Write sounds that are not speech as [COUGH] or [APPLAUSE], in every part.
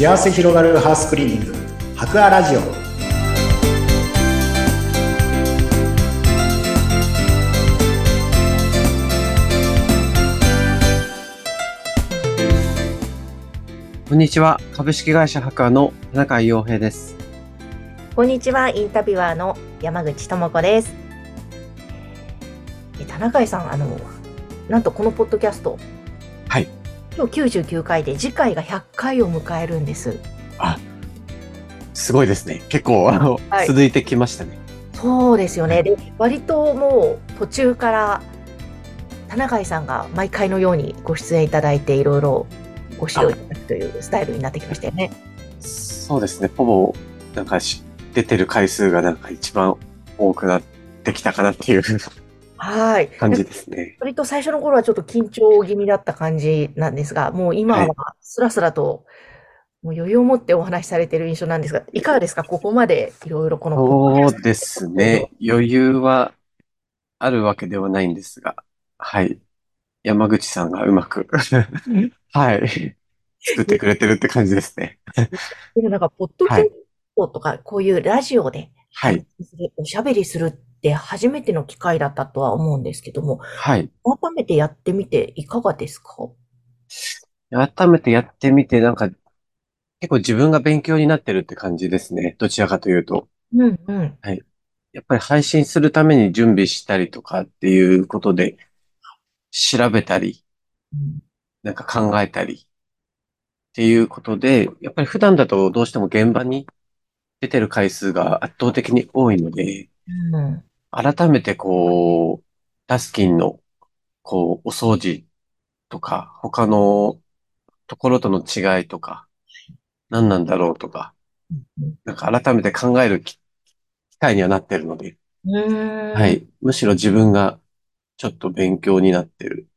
幸せ広がるハウスクリーニング博アラジオこんにちは。株式会社博アの田中洋平です。こんにちは、インタビュアーの山口智子です。え田中井さん、あの、なんとこのポッドキャスト。はい。今日99回で、次回が100回を迎えるんです。すごいですね。結構、あの、はい続いてきましたね。そうですよね。で、割ともう途中から。田中井さんが毎回のようにご出演いただいて、いろいろご指導いただくというスタイルになってきましたよね。そうですね。ほぼ、なんかし、出てる回数がなんか一番多くなってきたかなっていうはい。感じですね。割と最初の頃はちょっと緊張気味だった感じなんですが、もう今はスラスラと、もう余裕を持ってお話しされている印象なんですが、いかがですか？ここまでいろいろこのそうですね。余裕はあるわけではないんですが、はい。山口さんがうまく、はい。作ってくれてるって感じですね。でもなんか、ポッドキャストとか、こういうラジオで、はい。おしゃべりするって初めての機会だったとは思うんですけども、はい。改めてやってみていかがですか？改めてやってみて、なんか、結構自分が勉強になってるって感じですね。どちらかというと。うんうん。やっぱり配信するために準備したりとかっていうことで、調べたり、なんか考えたりっていうことで、やっぱり普段だとどうしても現場に出てる回数が圧倒的に多いので、うん。改めてこう、ダスキンの、こう、お掃除とか、他のところとの違いとか、何なんだろうとか、なんか改めて考える機機会にはなってるので、うん。は。い。むしろ自分がちょっと勉強になってる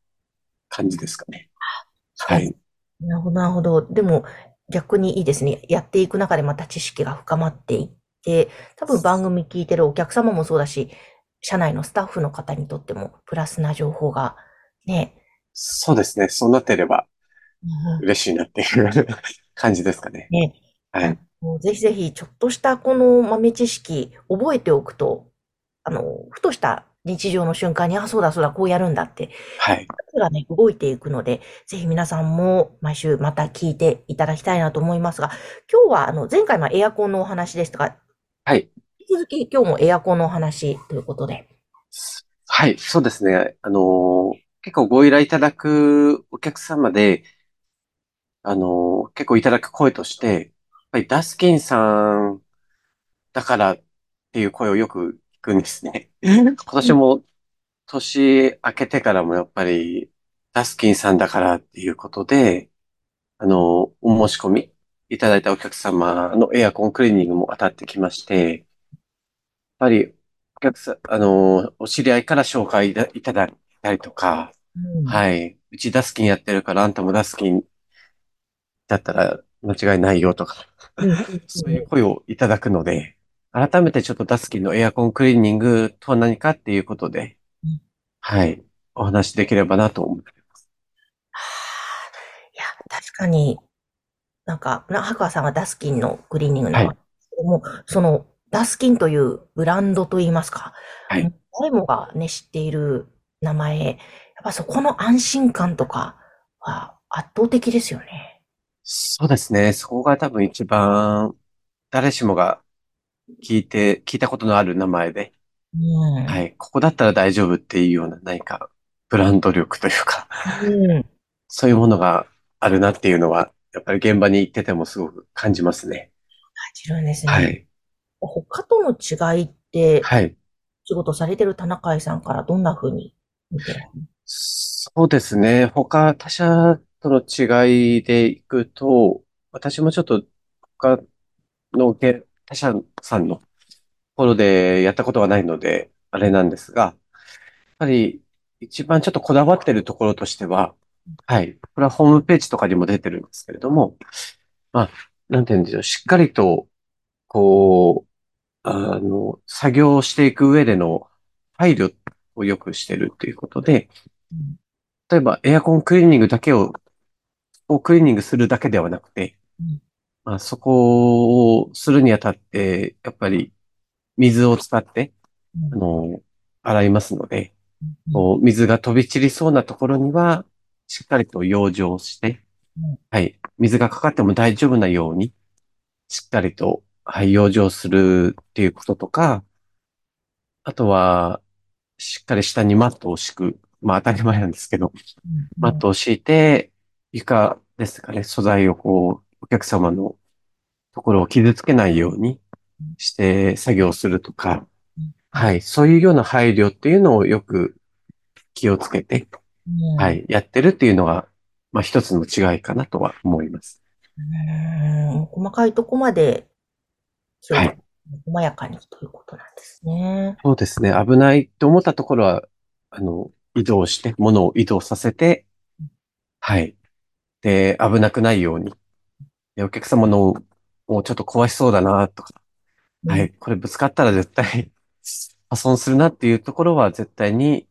感じですかね。はい。なるほど、なるほど。でも、逆にいいですね。やっていく中でまた知識が深まっていって、多分番組聞いてるお客様もそうだし、社内のスタッフの方にとってもプラスな情報がね、そうですね。そうなってればうん嬉しいなっていう [LAUGHS] 感じですかね。ね、はい。ぜひぜひちょっとしたこの豆知識覚えておくと、あの、ふとした日常の瞬間に、あ、そうだそうだ、こうやるんだって、はい。手がね、動いていくので、ぜひ皆さんも毎週また聞いていただきたいなと思いますが、今日はあの、前回のエアコンのお話ですとか、はい。引き続き今日もエアコンのお話ということで。はい。そうですね。あのー結構ご依頼いただくお客様で、あのー結構いただく声として、やっぱりダスキンさんだからっていう声をよく聞くんですね。[LAUGHS] 今年も年明けてからもやっぱりダスキンさんだからっていうことで、あの、お申し込みいただいたお客様のエアコンクリーニングも当たってきまして、やっぱりお客さん、あの、お知り合いから紹介いたいただいたりとか、うんはい。うちダスキンやってるからあんたもダスキンだったら間違いないよとか、うん [LAUGHS] そういう声をいただくので、改めてちょっとダスキンのエアコンクリーニングとは何かっていうことでうん、はい。お話しできればなと思ってます。いや、確かに、なんか、な白川さんがダスキンのクリーニングの、はいもうその、ダスキンというブランドといいますか、はい誰もがね、知っている名前、やっぱそこの安心感とかは圧倒的ですよね。そうですね。そこが多分一番誰しもが聞いて、聞いたことのある名前で、うん。はい。ここだったら大丈夫っていうような何かブランド力というか、うん。そういうものがあるなっていうのは、やっぱり現場に行っててもすごく感じますね。感じるんですね。はい。他との違いって、はい。仕事されてる田中井さんからどんな風に見てらっそうですね。他、他社との違いでいくと、私もちょっと他のげ他社さんのところでやったことがないので、あれなんですが、やっぱり一番ちょっとこだわってるところとしては、はい。これはホームページとかにも出てるんですけれども、まあ、なんていうんでしょう。しっかりと、こう、あの、作業していく上での配慮をよくしてるっていうことで、うん例えばエアコンクリーニングだけを、をクリーニングするだけではなくてうん、まあ、そこをするにあたって、やっぱり水を使って、あの、洗いますので、こう水が飛び散りそうなところには、しっかりと養生して、はい、水がかかっても大丈夫なように、しっかりと、はい、養生するっていうこととか、あとは、しっかり下にマットを敷く。まあ当たり前なんですけど、マットを敷いて、床ですかね、素材をこう、お客様のところを傷つけないようにして作業するとか、はい、そういうような配慮っていうのをよく気をつけて、はい、やってるっていうのが、まあ一つの違いかなとは思います。うん細かいとこまで気をつけて、細やかにということなんですね。そうですね。危ないと思ったところは、あの、移動して、物を移動させて、はい。で、危なくないように。でお客様の、もうちょっと壊しそうだな、とか、はい。これぶつかったら絶対 [LAUGHS] 破損するなっていうところは絶対に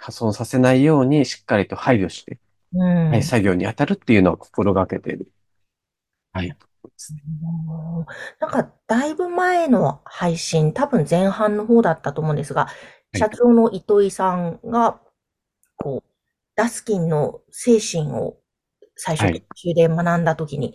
破損させないようにしっかりと配慮して、うん、はい、作業に当たるっていうのを心がけている。はい。なんか、だいぶ前の配信、多分前半の方だったと思うんですが、社長の糸井さんが、こう、ダスキンの精神を最初研究で学んだときに、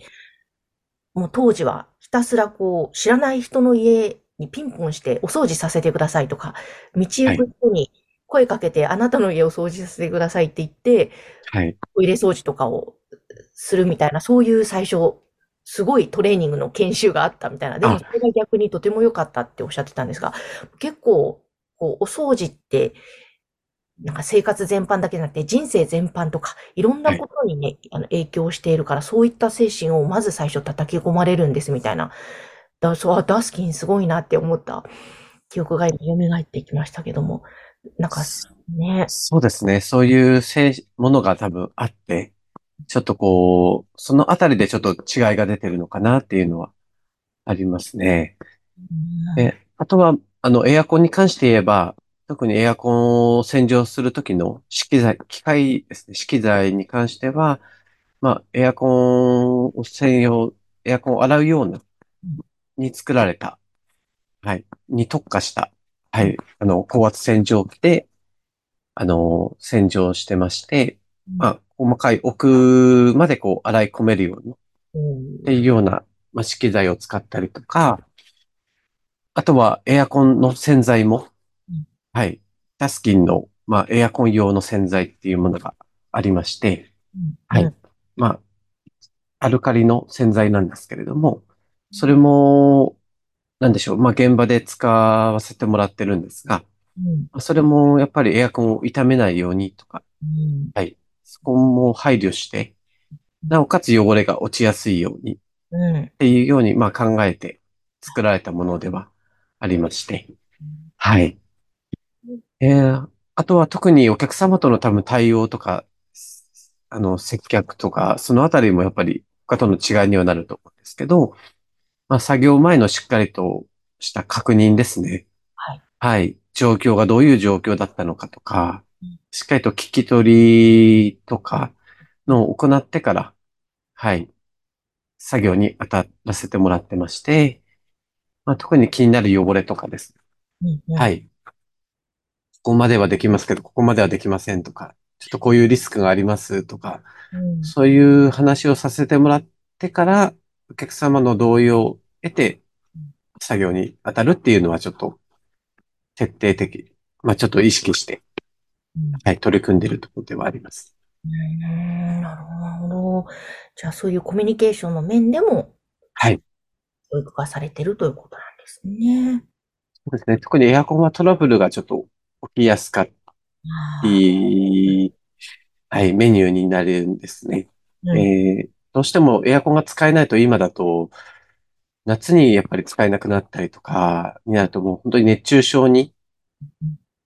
もう当時はひたすらこう、知らない人の家にピンポンしてお掃除させてくださいとか、道行く人に声かけて、あなたの家を掃除させてくださいって言って、はい。トイレ掃除とかをするみたいな、そういう最初、すごいトレーニングの研修があったみたいな。でもそれが逆にとても良かったっておっしゃってたんですが、結構、こう、お掃除って、なんか生活全般だけじゃなくて人生全般とか、いろんなことにね、はい、あの影響しているから、そういった精神をまず最初叩き込まれるんですみたいな。だそう、ダスキンすごいなって思った記憶が蘇ってきましたけども。なんか、ね。そうですね。そういうものが多分あって、ちょっとこう、そのあたりでちょっと違いが出てるのかなっていうのはありますね。で、あとは、あの、エアコンに関して言えば、特にエアコンを洗浄するときの資材、機械ですね、資機材に関しては、まあ、エアコンを専用、エアコンを洗うような、に作られた、はい、に特化したはい。あの、高圧洗浄機で、あの、洗浄してまして、まあ、細かい奥までこう、洗い込めるように、っていうような、まあ、機材を使ったりとか、あとはエアコンの洗剤も、はい。タスキンの、まあ、エアコン用の洗剤っていうものがありまして、はい。まあ、アルカリの洗剤なんですけれども、それも、なんでしょう。まあ、現場で使わせてもらってるんですが、うん、それもやっぱりエアコンを傷めないようにとか、うん、はい。そこも配慮して、なおかつ汚れが落ちやすいように、っていうように、まあ、考えて作られたものではありまして、はい。えー、あとは特にお客様との多分対応とか、あの、接客とか、そのあたりもやっぱり他との違いにはなると思うんですけど、まあ、作業前のしっかりとした確認ですね。はい。はい。状況がどういう状況だったのかとか、しっかりと聞き取りとかのを行ってから、はい。作業に当たらせてもらってまして、まあ、特に気になる汚れとかです。うんうん、はい。ここまではできますけど、ここまではできませんとか、ちょっとこういうリスクがありますとか、うん、そういう話をさせてもらってから、お客様の同意を得て、作業に当たるっていうのはちょっと徹底的、まあちょっと意識して、はい、取り組んでいるところではあります。うん、なるほど。じゃあそういうコミュニケーションの面でも、はい。教育がされているということなんですね。そうですね。特にエアコンはトラブルがちょっと起きやすかったり、はい、メニューになるんですね。うん、えー、どうしてもエアコンが使えないと今だと、夏にやっぱり使えなくなったりとかになるともう本当に熱中症に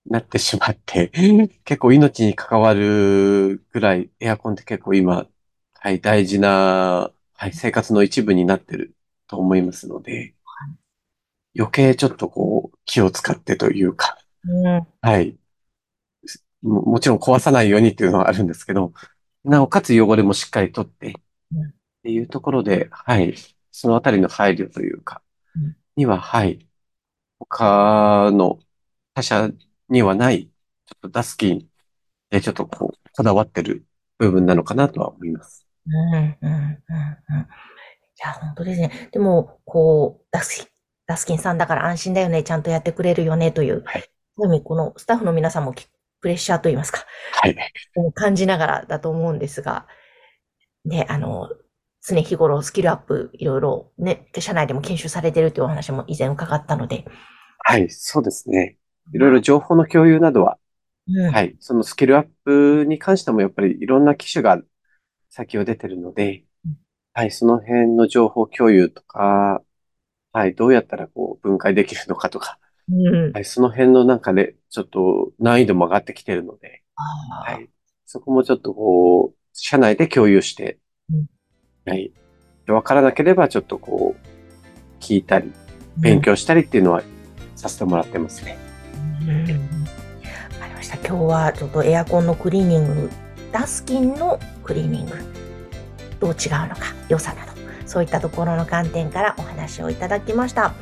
なってしまって、[LAUGHS] 結構命に関わるぐらいエアコンって結構今、はい、大事な、はい、生活の一部になってると思いますので、余計ちょっとこう気を使ってというか、はい。ももちろん壊さないようにっていうのはあるんですけど、なおかつ汚れもしっかり取って、ていうところで、はい。そのあたりの配慮というか、うんには、はい。他の他社にはない、ちょっとダスキンでちょっとこう、こだわってる部分なのかなとは思います。うん、うん、うん、うん。いや、本当ですね。でも、こう、ダスキン、ダスキンさんだから安心だよね、ちゃんとやってくれるよね、という、はいこのスタッフの皆さんもきプレッシャーと言いますか、はい。を感じながらだと思うんですが、ね、あの、常日頃スキルアップいろいろね、社内でも研修されてるというお話も以前伺ったので、はい、そうですね。いろいろ情報の共有などは、うん、はい、そのスキルアップに関してもやっぱりいろんな機種が先を出てるのでうん、はい、その辺の情報共有とか、はい、どうやったらこう分解できるのかとか、うん。はい、その辺のなんかね、ちょっと難易度も上がってきてるので、はい、そこもちょっとこう、社内で共有してうん、はい、でわからなければちょっとこう、聞いたり、勉強したりっていうのはさせてもらってますね。うんわかりました。今日はちょっとエアコンのクリーニング、ダスキンのクリーニング、どう違うのか、良さなど、そういったところの観点からお話をいただきました。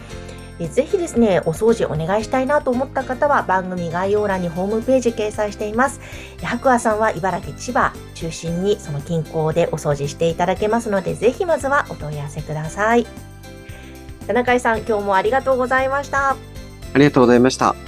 えぜひですね、お掃除お願いしたいなと思った方は番組概要欄にホームページ掲載しています。白亜さんは茨城、千葉中心にその近郊でお掃除していただけますので、ぜひまずはお問い合わせください。田中さん、今日もありがとうございました。ありがとうございました。